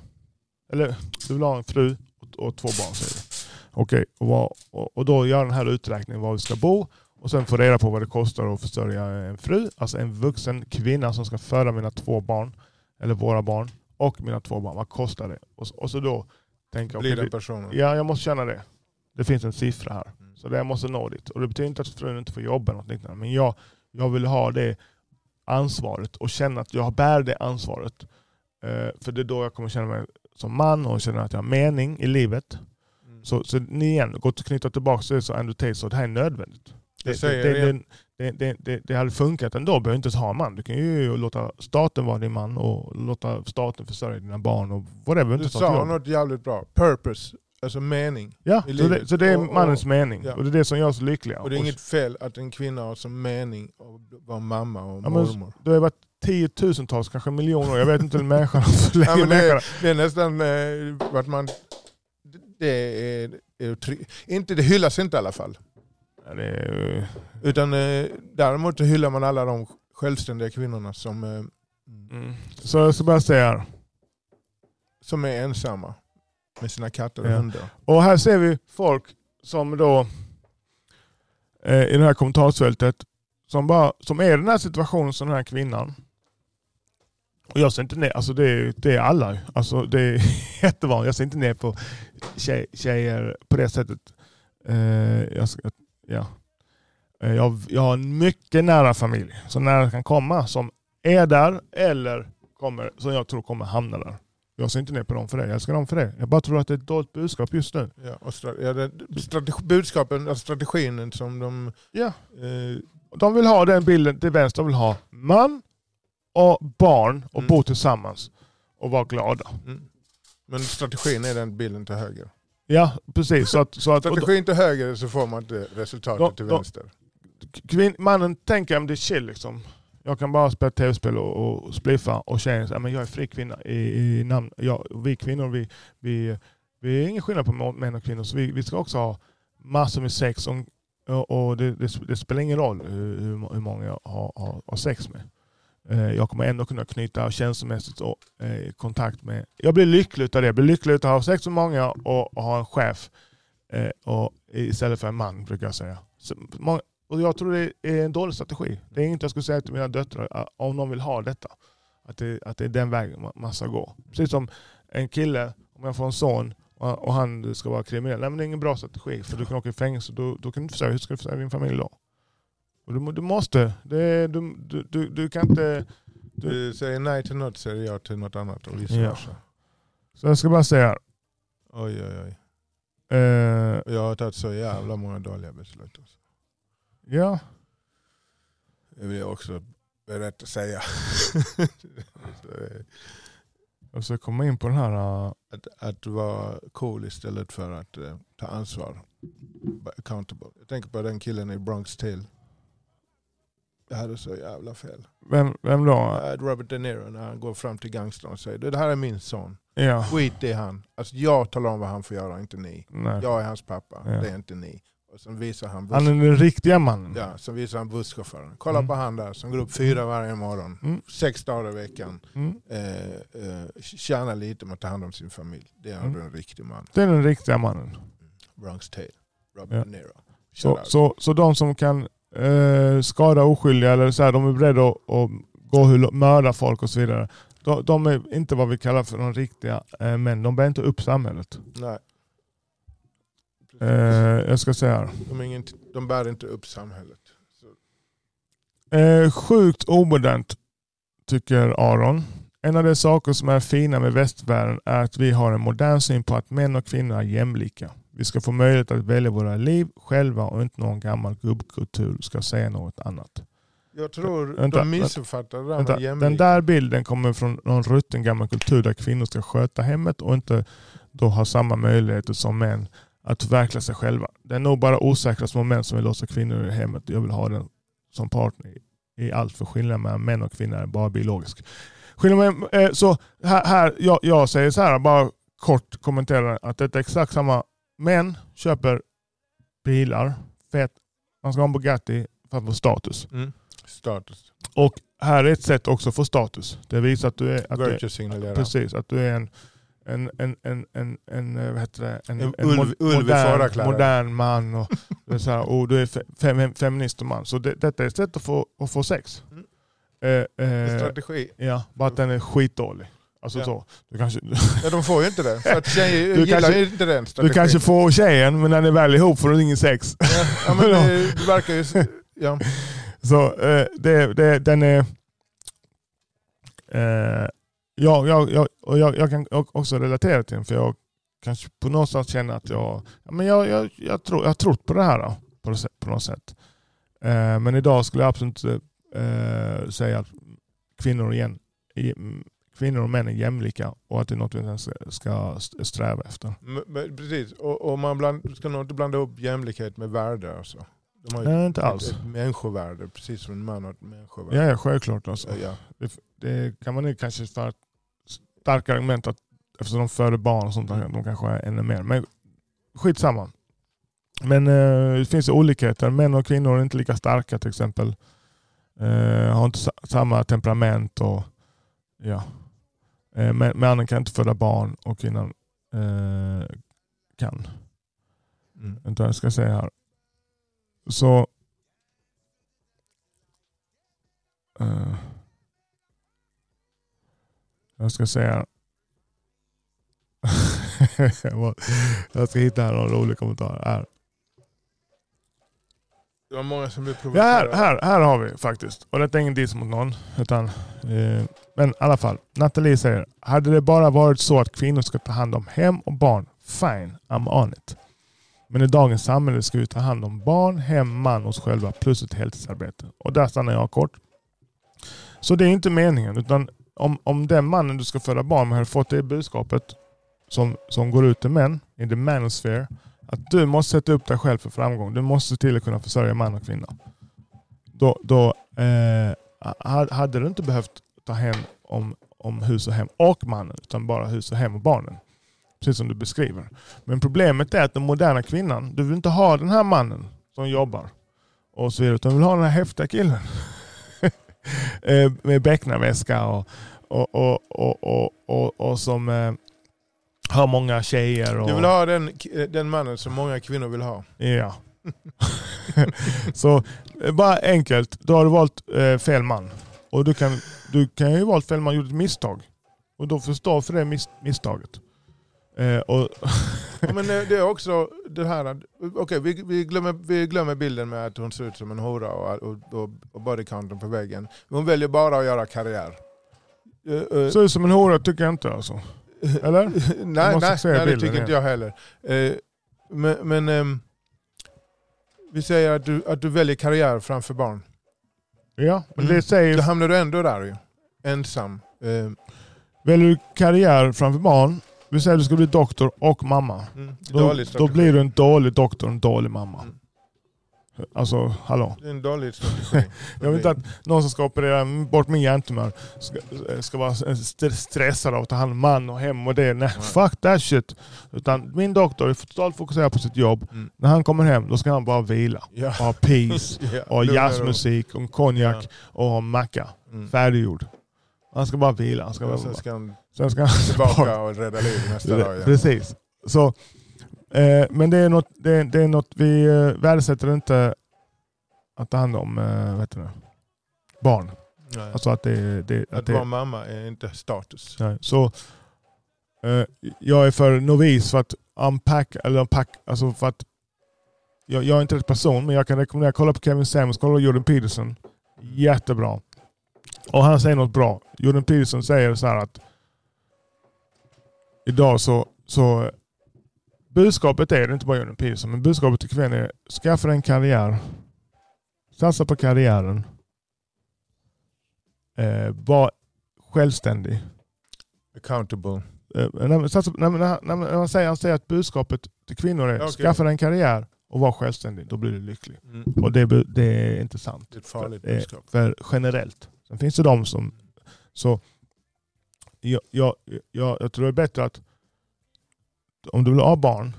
Eller du vill ha en fru och, och två barn säger du. Okej, och, och, och då gör den här uträkningen var vi ska bo och sen få reda på vad det kostar att försörja en fru, alltså en vuxen kvinna som ska föda mina två barn, eller våra barn, och mina två barn. Vad kostar det? Och, så- och så då tänker jag, Blir den det- personen. ja jag måste känna det. Det finns en siffra här. Mm. Så det jag måste nå dit. Och det betyder inte att frun inte får jobba eller något liknande. Men jag, jag vill ha det ansvaret och känna att jag bär det ansvaret. Eh, för det är då jag kommer känna mig som man och känna att jag har mening i livet. Mm. Så, så ni igen, gå och knyta tillbaka till det så Andrew Tate sa, det här är nödvändigt. Det, det, det det, det, hade funkat ändå, behöver inte ens ha en man. Du kan ju låta staten vara din man och låta staten försörja dina barn och whatever. Du sa något jävligt bra. Purpose, alltså mening. Ja, så det, så det är Och- och- mannens mening. ja. Och det är det som gör oss lyckliga. Och det är inget fel att en kvinna har som mening att vara mamma och Ja, mormor. Det har varit tiotusentals, kanske miljoner, jag vet inte hur människan länge [laughs] Ja, det, människan- är, det är nästan eh, vart man... Det är, är inte, det hyllas inte i alla fall. Ja, det är, Utan eh, däremot så hyllar man alla de självständiga kvinnorna som, eh, mm. Så jag ska bara säga här. som är ensamma med sina katter och Ja. hundar. Och här ser vi folk som då eh, i det här kommentarsfältet som, bara, som är i den här situationen som den här kvinnan. Och jag ser inte ner, alltså det är, det är alla. Alltså det är [laughs] jättevanligt. Jag ser inte ner på tjej, tjejer på det sättet. Eh, jag, ska, ja. Eh, jag, jag har en mycket nära familj, så nära jag kan komma, som är där eller kommer, som jag tror kommer hamna där. Jag ser inte ner på dem för det. Jag älskar dem för det. Jag bara tror att det är ett dåligt budskap just nu. Ja, och stra- ja, strategi, budskapen, alltså strategin som de... Ja. Eh, De vill ha den bilden till vänster. De vill ha man och barn och Mm. bo tillsammans och vara glada. mm. Men strategin är den bilden till höger. Ja, precis. Så att, så att, Strategin till höger så får man inte resultatet Då- till vänster. kvin, mannen tänker att det är chill liksom. Jag kan bara spela tv-spel och, och spliffa och tjejen säger men jag är fri kvinna i, i namn. Jag, vi kvinnor vi, vi, vi är ingen skillnad på män och kvinnor så vi, vi ska också ha massor med sex och, och, det, det, det spelar ingen roll hur, hur hur många jag har, har, har sex med. Eh, jag kommer ändå kunna knyta känslomässigt och, eh, kontakt med... Jag blir lycklig av det. Jag blir lycklig av att ha sex med många och, och ha en chef eh, och, istället för en man brukar jag säga. Så, många, och jag tror det är en dålig strategi. Det är inget jag skulle säga till mina döttrar eh, om de vill ha detta. Att det, att det är den vägen man, ska gå. Precis som en kille, om jag får en son och, och han ska vara kriminell. Nej, men det är ingen bra strategi för du kan åka i fängelse. Då, då kan du försörja, hur ska du försörja din familj då? Och du, du måste. Det, du, du, du, kan inte... Du, Du säger nej till något säger jag till något annat och vice Ja. versa. så jag ska bara säga. Oj oj oj. Eh, Jag har tagit så jävla många dåliga beslut. Alltså. ja, Det vill jag också berätta säga. [laughs] Så, jag ska komma in på den här... eh, att, att vara cool istället för att eh, ta ansvar. Accountable. Jag tänker på den killen i Bronx Tale. Jag hade så jävla fel. vem, vem då? Uh, Robert De Niro när han går fram till gangstern och säger det här är min son. Ja. Skit i han. Alltså jag talar om vad han får göra, inte ni. Nej. Jag är hans pappa, Ja. det är inte ni. Och sen visar han, Han är den riktiga mannen. ja, sen visar han busschauffören. Kolla Mm. på han där som går upp fyra varje morgon. Mm. Sex dagar i veckan. Mm. Eh, eh, tjänar lite med att ta hand om sin familj. Det är Mm. en riktig man. Det är den riktiga mannen. Bronx Tale. Robert Ja. De Niro. Så, så, så de som kan eh, skada oskyldiga eller så här, de är beredda att, att gå hur, mörda folk och så vidare. De, de är inte vad vi kallar för de riktiga eh, män. De bär inte upp samhället. Nej. Eh, jag ska säga här. De, är ingen, de bär inte upp samhället. Eh, sjukt omodernt tycker Aron. En av de saker som är fina med västvärlden är att vi har en modern syn på att män och kvinnor är jämlika. Vi ska få möjlighet att välja våra liv själva och inte någon gammal gubbkultur ska säga något annat. Jag tror Vänta, de missuppfattar det där Vänta, med den där bilden kommer från någon rutten gammal kultur där kvinnor ska sköta hemmet och inte då ha samma möjligheter som män att förverkliga sig själva. Det är nog bara osäkra små män som vill låsa kvinnor i hemmet. Jag vill ha den som partner i, i allt för skillnaden mellan män och kvinnor är bara biologisk. Skillnaden, eh, så här, här jag, jag säger så här, bara kort kommentera att det är exakt samma. Män köper bilar, fett, man ska ha en Bugatti för att få status. Mm. Status. Och här är ett sätt också att få status. Det visar att du är, att du är, Virtue-signalera. precis, att du är en, en, en, en, en, en, eh, vad heter det? en, En en ulv- modern, modern man. Och, [laughs] så här, och du är fe- fem, feminist och man. Så det, detta är ett sätt att få, att få sex. Mm. Eh, eh, strategi. ja, bara att den är skitdålig. Alltså Ja. så. Du kanske, Ja, de får ju inte det. För att tjejer Du gillar kanske- ju inte den du strategin. kanske får tjejen men när ni är väl ihop får du ingen sex. Ja, ja, [laughs] men det, det verkar ju... Ja. Så eh, det, det, den är... Eh, ja, jag, jag, och jag, jag kan också relatera till den för jag kanske på något sätt känner att jag, ja, men jag, jag, jag, tror, jag har trott på det här då, på, något sätt. Eh, men idag skulle jag absolut inte eh, säga att kvinnor, igen, kvinnor och män är jämlika och att det är något vi ska sträva efter. Men, precis, och, och man bland, ska nog inte blanda upp jämlikhet med värde. Alltså. De har Nej, inte ett, alls. ett människovärde, precis som en man har ett människovärde. Ja, ja självklart. Alltså. Ja, ja. det kan man ju kanske för ett starkt argument att eftersom de föder barn och sånt, där, de kanske är ännu mer. Men skitsamma. Men eh, det finns olikheter. Män och kvinnor är inte lika starka till exempel. Eh, har inte sa- samma temperament. och ja. Eh, men- Mannen kan inte föda barn och kvinnan eh, kan. Mm. Vänta, jag ska se här. Så... eh, jag ska säga... [laughs] jag ska hitta här någon rolig kommentar. Här. Det var många som blev Ja, provocerade. här, här, här har vi faktiskt. Och det är ingen diss mot någon. Utan, eh, men i alla fall. Nathalie säger, hade det bara varit så att kvinnor ska ta hand om hem och barn, fine, I'm on it. Men i dagens samhälle ska vi ta hand om barn, hem, man och oss själva plus ett heltidsarbete. Och där stannar jag kort. Så det är inte meningen. Utan om, om den mannen du ska föda barn med har fått det budskapet som, som går ut till män, i the manosphere, att du måste sätta upp dig själv för framgång. Du måste till att kunna försörja man och kvinna. Då, då eh, hade du inte behövt ta hem om, om hus och hem och mannen, utan bara hus och hem och barnen. Precis som du beskriver. Men problemet är att den moderna kvinnan, du vill inte ha den här mannen som jobbar och så vidare, utan du vill ha den här häftiga killen. [laughs] Eh, med becknarväska och, och, och, och, och, och, och som eh, har många tjejer. Och, Du vill ha den, den mannen som många kvinnor vill ha. Ja. [laughs] så eh, bara enkelt, då har du valt eh, fel man. Och du kan, du kan ju valt fel man, gjort ett misstag. Och då får stå för det mis, misstaget. Eh, och, Ja, men det det är också det här, okej vi, vi, glömmer, vi glömmer bilden med att hon ser ut som en hora och, och, och, och bodycounten på väggen. Hon väljer bara att göra karriär. Eh, eh, ser ut som en hora tycker jag inte alltså. [laughs] Eller? nej, nej, nej det tycker inte jag heller. Eh, men men ehm, vi säger att du, att du väljer karriär framför barn. Ja, men Mm. det säger Då hamnar du ändå där ju. Ensam. Eh, Väljer du karriär framför barn, vi säger att du ska bli doktor och mamma. mm, Då, då blir du en dålig doktor och en dålig mamma. Mm. Alltså, hallå. Det är en dålig strategi. [laughs] Jag vill inte att någon som ska operera bort min hjärntumör ska, ska vara st- stressad av att ta hand om man och hem och det. Nej, Nej. fuck that shit. Utan min doktor är totalt fokuserad på sitt jobb. Mm. När han kommer hem då ska han bara vila. Ja. Och ha peace, [laughs] Ja, och jazzmusik, och konjak Ja. och macka. Mm. Färdiggjord. Han ska bara vila. Han ska bara, sen ska han sen ska han [laughs] tillbaka och rädda liv nästa dag. Ja. Precis. Så, eh, men det är, något, det, det är något vi eh, värdesätter inte att ta hand om eh, heter det? barn. Nej. Alltså att det, det, att att vara mamma är inte status. nej. Så, eh, jag är för novis för att unpack, eller unpack, alltså för att jag, jag är inte rätt person men jag kan rekommendera kolla på Kevin Samuels, kolla på Jordan Peterson. Jättebra. Och han säger något bra. Jordan Peterson säger så här att idag så, så budskapet är, det är inte bara Jordan Peterson, men budskapet till kvinnor är skaffa dig en karriär. Satsa på karriären. Eh, var självständig. Accountable. Eh, när, man- satsa, när, när, när, man säger, han säger att budskapet till kvinnor är Okej. skaffa dig en karriär och var självständig. Då blir du lycklig. Mm. Och det, det är inte sant. Det är ett farligt Eh, budskap. För generellt. Sen finns det de som... Så jag, jag, jag, jag tror det är bättre att om du vill ha barn,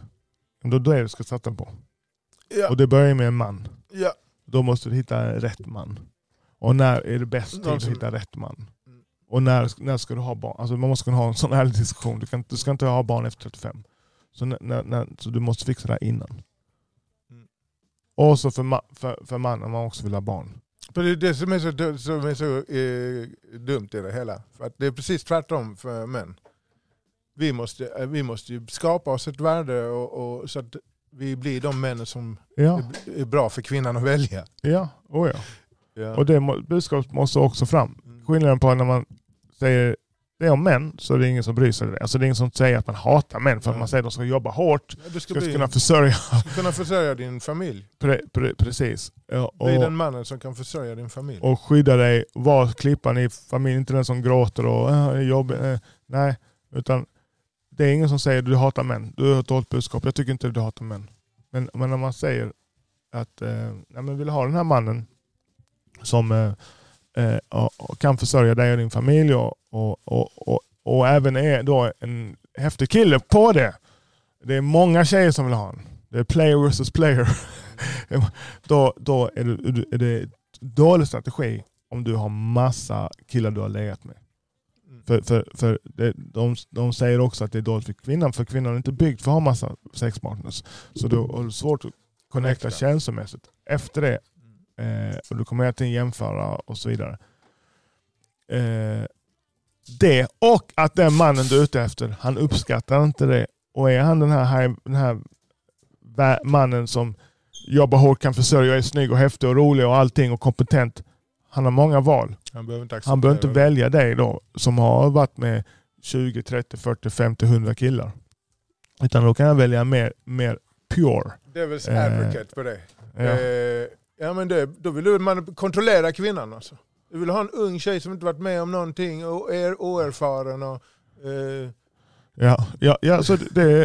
då, är det du ska satsa på. Ja, Och det börjar med en man. ja. Då måste du hitta rätt man. Och när är det bäst tid att hitta rätt man? Mm. Och när, när ska du ha barn? Alltså man måste kunna ha en sån här [laughs] diskussion. Du, kan, du ska inte ha barn efter 35. Så, när, när, så du måste fixa det här innan. Mm. Och så för, ma- för, för mannen, man också vill ha barn. För det är det som är så, som är så eh, dumt i det hela. För det är precis tvärtom för män. Vi måste, eh, vi måste ju skapa oss ett värde och, och, så att vi blir de männen som Ja, är, är bra för kvinnan att välja. ja, oh ja. Ja. Och det budskapet måste också fram. Mm. Skillnaden på när man säger det om män så är det ingen som bryr sig. det. Alltså det är ingen som säger att man hatar män för att Ja. man säger att de ska jobba hårt. Du ska, Ska kunna försörja. ska kunna försörja din familj. Pre, pre, precis. Ja, Och, den mannen som kan försörja din familj. och skydda dig. Var klippan i familjen. Inte den som gråter och äh, det är jobbigt. Äh, nej, utan det är ingen som säger att du hatar män. Du har ett dåligt budskap. Jag tycker inte att du hatar män. Men, men om man säger att eh, nej, men vill ha den här mannen som eh, eh, och, och kan försörja dig och din familj och, och, och, och, och även är då en häftig kille på det. Det är många tjejer som vill ha honom. Det är player versus player. [laughs] då, då är det, är det dålig strategi om du har massa killar du har legat med. För, för, för det, de, de säger också att det är dåligt för kvinnan, för kvinnan är inte byggd för att ha massa sexpartners. Så du har svårt att connecta känslomässigt. Efter det, eh, och du kommer hela tiden jämföra och så vidare. Eh, det och att den mannen du är ute efter, han uppskattar inte det. Och är han den här, den här mannen som jobbar hårt, kan försörja, är snygg och häftig och rolig och allting och kompetent. Han har många val. Han behöver inte Han behöver inte välja dig då som har varit med 20, 30, 40, 50, 100 killar. Utan då kan han välja mer, mer pure. Devil's Eh, advocate på det. Ja. Eh, ja, men det, då vill man kontrollera kvinnan. Alltså. Du vill ha en ung tjej som inte varit med om någonting och är oerfaren. Och, eh, Ja, ja, ja så det,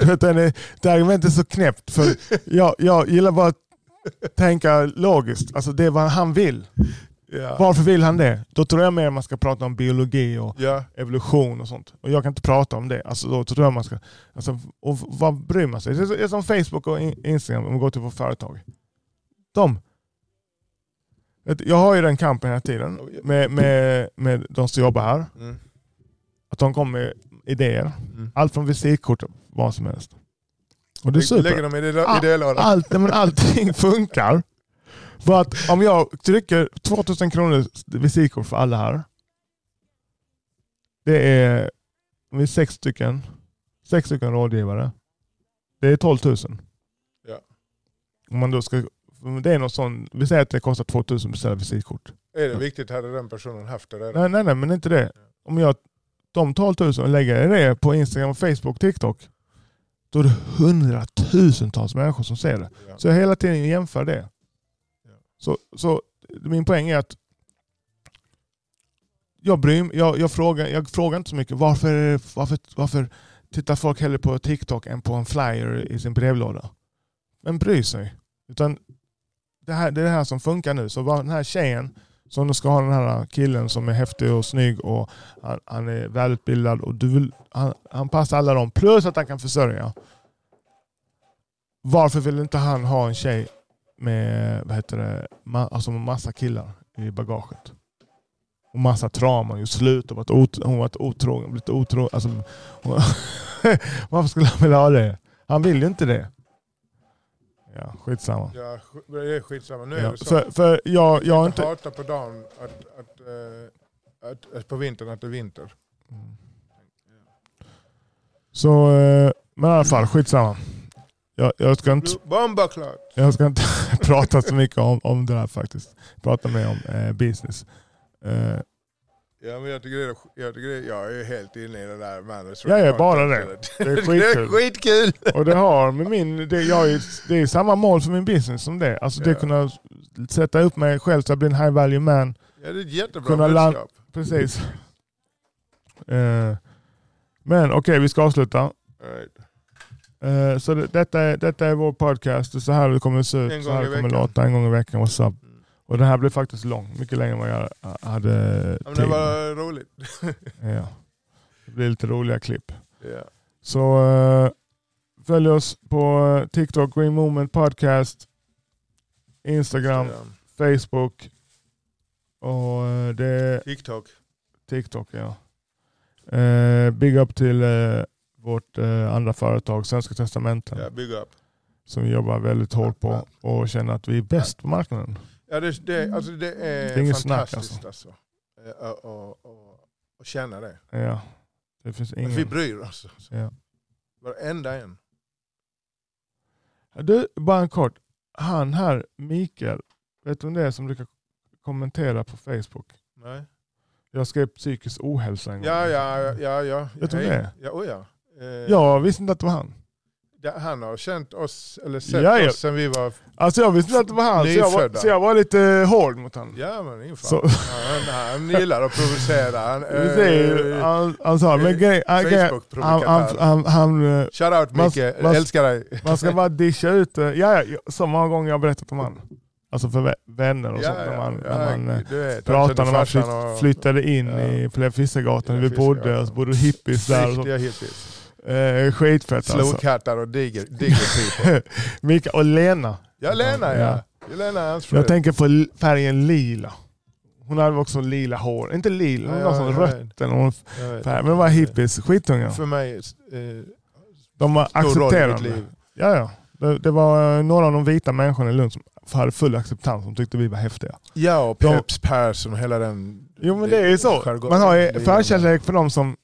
det, [laughs] det argumentet är så knäppt. För jag, jag gillar bara att tänka logiskt. Alltså det är vad han vill. ja. Varför vill han det? Då tror jag mer man ska prata om biologi och Ja. evolution och sånt. Och jag kan inte prata om det. Alltså då tror jag man ska... Alltså, och vad bryr man sig? Det är, som Facebook och In- Instagram om vi går till vårt företag. De... Jag har ju den kampen hela tiden med, med, med de som jobbar här. Mm. Att de kommer med idéer. Mm. Allt från visitkort vad som helst. Och det är Lägger super. dem i Ah, idélådan. Allt, men allting [laughs] funkar. För att om jag trycker 2000 kronor visitkort för alla här. Det är, vi är sex stycken, sex stycken rådgivare. Det är 12 000. Ja. Om man då ska, det är någon sån, vi säger att det kostar 2000 att beställa visitkort. Är det viktigt hade den personen haft det redan. Nej, nej, nej, men inte det. Om jag de 12 000 och lägger det på Instagram, Facebook, TikTok. Då är det hundratusentals människor som ser det. Ja. Så jag hela tiden jämför det. Ja. Så, så min poäng är att jag, bryr, jag, jag, frågar, jag frågar inte så mycket varför, varför, varför tittar folk hellre på TikTok än på en flyer i sin brevlåda. Men bryr sig. Utan det, här, det är det här som funkar nu. Så var den här tjejen som ska ha den här killen som är häftig och snygg och han, han är välutbildad och du vill, han, han passar alla dem. Plus att han kan försörja. Varför vill inte han ha en tjej med vad heter det, ma, alltså med massa killar i bagaget? Och massa trauma, gjort slut och varit ot, hon varit otrogen, blivit otrogen. Alltså, [laughs] varför skulle han vilja ha det? Han vill ju inte det. Ja, skitsamma. Ja, det är skitsamma. Nu är Ja, det så. för, för jag, jag har inte inte... hata på dagen att, att, eh, att, att på vintern att det är vinter. Mm. Så, eh, men i alla fall, skitsamma. Jag, jag, ska inte, jag ska inte [laughs] prata så mycket om, om det här faktiskt. Prata mer om eh, business. Eh, Ja, men jag, tycker det är, jag, tycker det, jag är helt inne i det där manus. Ja, ja, bara det. [laughs] Det är Det är skitkul. skitkul. Och det har med min, det, jag är, det är samma mål för min business som det. Alltså det Ja. kunna sätta upp mig själv så jag blir en high value man. Ja, det är ett jättebra Kunna budskap. Precis. Eh, men okej, vi ska avsluta. Right. Eh, så det, detta, är, detta är vår podcast. Det är så här det kommer att se ut. Så här det kommer veckan. låta en gång i veckan. What's up? Och den här blev faktiskt lång. Mycket längre än vad jag hade Ja, det var roligt. [laughs] Ja. Det blir lite roliga klipp. Ja. Så eh, följ oss på TikTok, Green Movement Podcast, Instagram, Facebook och eh, det TikTok. TikTok. Ja. Eh, big up till vårt andra företag, Svenska Testamenten, Ja, big up. som vi jobbar väldigt hårt på och känner att vi är bäst på marknaden. Ja, det, det, alltså, det är, Det är inget snack, fantastiskt alltså. Eh, och, och känna det. Ja. Det finns Att vi ingen... bryr oss. Alltså. Ja. Varenda en. Du, bara en kort. Han här, Mikael, vet du om det är som brukar kommentera på Facebook? Nej. Jag skrev psykisk ohälsa en gång. Ja, ja, ja. ja. Vet du vem det är? Ja, oh ja. Eh, Jag visste inte att det var han. Ja, Han har känt oss, eller sett Ja, ja. oss sen vi var... Alltså jag visste inte att det var han, så jag var, så jag var lite hård mot honom. Ja men ingen fara. Han, han gillar att provocera. Han, [laughs] eh, han, han sa, men grej, han, grej- han, Facebook-provokatör. han, han, han, eh, Shout out Man- Micke, man- älskar dig. [laughs] man ska bara discha ut, eh, ja, ja, så många gånger jag har berättat om han. Alltså för vä- vänner och sånt, när man, när man eh, vet, pratade när man flytt, flyttade in Ja. i Fler Fiskargatan, Ja, vi bodde, och så bodde hippies där. Riktiga hippies. Eh, skitfett alltså. Slowcattar och digger, digger people. [laughs] Mika och Lena. Ja Lena Ja. ja. Lena är hans fru. Jag tänker på färgen lila. Hon hade också lila hår. Inte lila, hon Ja, ja, sån rött eller någon färg. Men de var hippies, skitunga. För mig, eh, De var accepterande. liv. Ja, ja. Det, det var eh, några av de vita människorna i Lund som hade full acceptans, som tyckte vi var häftiga. Ja, och De- Peps Persson och hela den... Jo men det är ju så. Man har ju det är- förkärlek för de som,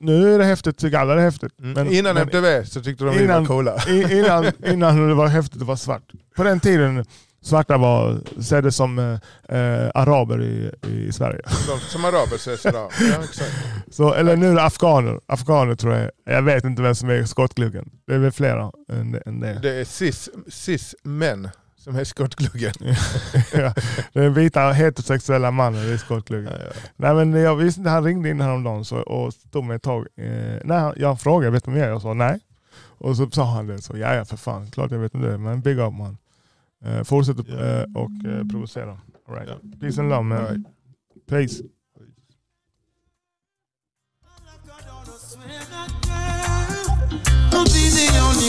nu är det häftigt, tycker alla det är häftigt. Mm. Men- Innan men- MTV så tyckte de vi Innan- var coola. Innan, [laughs] innan det var häftigt att vara svart. På den tiden svarta var, seddes som eh, eh, araber i, i Sverige. De, som araber ses [laughs] idag. Ja, exakt. Så, eller nu är det afghaner. Afghaner tror jag. Jag vet inte vem som är skottgluggen. Det är väl flera än, än det. Det är cis, cis män som är skottgluggen. [laughs] ja, är vita heterosexuella mannen i skottgluggen. Ja, ja. Nej men jag visste inte, han ringde in häromdagen så, och stod med ett tag. Eh, nej, jag frågade, vet du vem jag är? Jag sa nej. Och så sa han det, så ja ja för fan, klart jag vet vem det är. Men big up man. Eh, fortsätt Ja. eh, och eh, provocera. All right. Ja. Peace and love man. All right. Peace. You'll be the only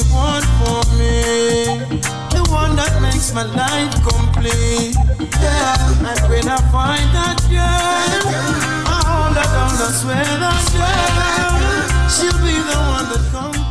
one that makes my life complete. Yeah, and when I find that girl, I hold her down, I swear that girl, she'll be the one that comes.